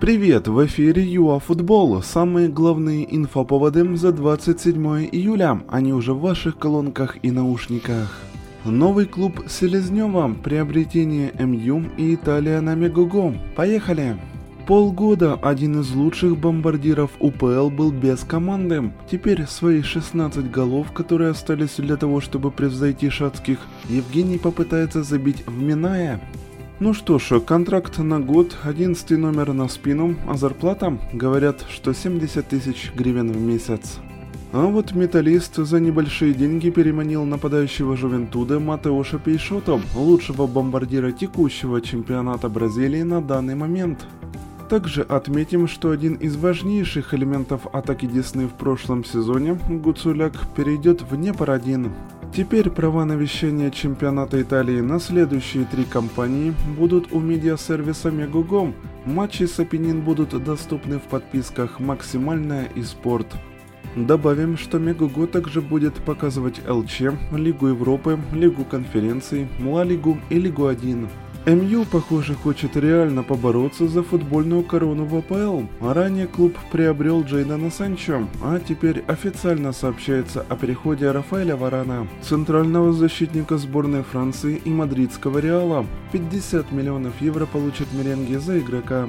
Привет, в эфире ЮАФутбол. Самые главные инфоповоды за 27 июля. Они уже в ваших колонках и наушниках. Новый клуб Селезнева, приобретение МЮ и Италия на Мегуго. Поехали! Полгода один из лучших бомбардиров УПЛ был без команды. Теперь свои 16 голов, которые остались для того, чтобы превзойти шацких, Евгений попытается забить в Миная. Ну что ж, контракт на год, 11 номер на спину, а зарплата, говорят, что 70 тысяч гривен в месяц. А вот металлист за небольшие деньги переманил нападающего Жувентуда Матеоша Пейшото, лучшего бомбардира текущего чемпионата Бразилии на данный момент. Также отметим, что один из важнейших элементов атаки Десны в прошлом сезоне, Гуцуляк, перейдет в Непарадин. Теперь права на вещание чемпионата Италии на следующие три компании будут у медиасервиса Мегугом. Матчи с Апеннин будут доступны в подписках «Максимальная» и «Спорт». Добавим, что Мегуго также будет показывать ЛЧ, Лигу Европы, Лигу конференций, Ла Лигу и Лигу 1. МЮ, похоже, хочет реально побороться за футбольную корону в АПЛ. А ранее клуб приобрел Джейдана Санчо, а теперь официально сообщается о переходе Рафаэля Варана, центрального защитника сборной Франции и мадридского Реала. 50 миллионов евро получат меренги за игрока.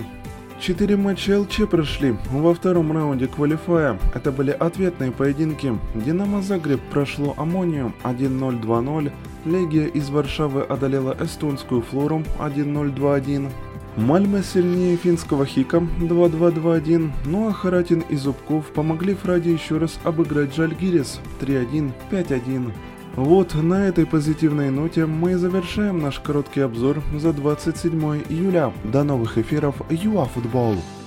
Четыре матча ЛЧ прошли во втором раунде квалифая. Это были ответные поединки. Динамо Загреб прошло Аммонию 1-0, 2-0. Легия из Варшавы одолела эстонскую Флору 1-0-2-1. Мальме сильнее финского Хика 2-2-2-1, ну а Харатин и Зубков помогли Фраде еще раз обыграть Жальгирис 3-1, 5-1. Вот на этой позитивной ноте мы завершаем наш короткий обзор за 27 июля. До новых эфиров ЮАФутбол! Футбол!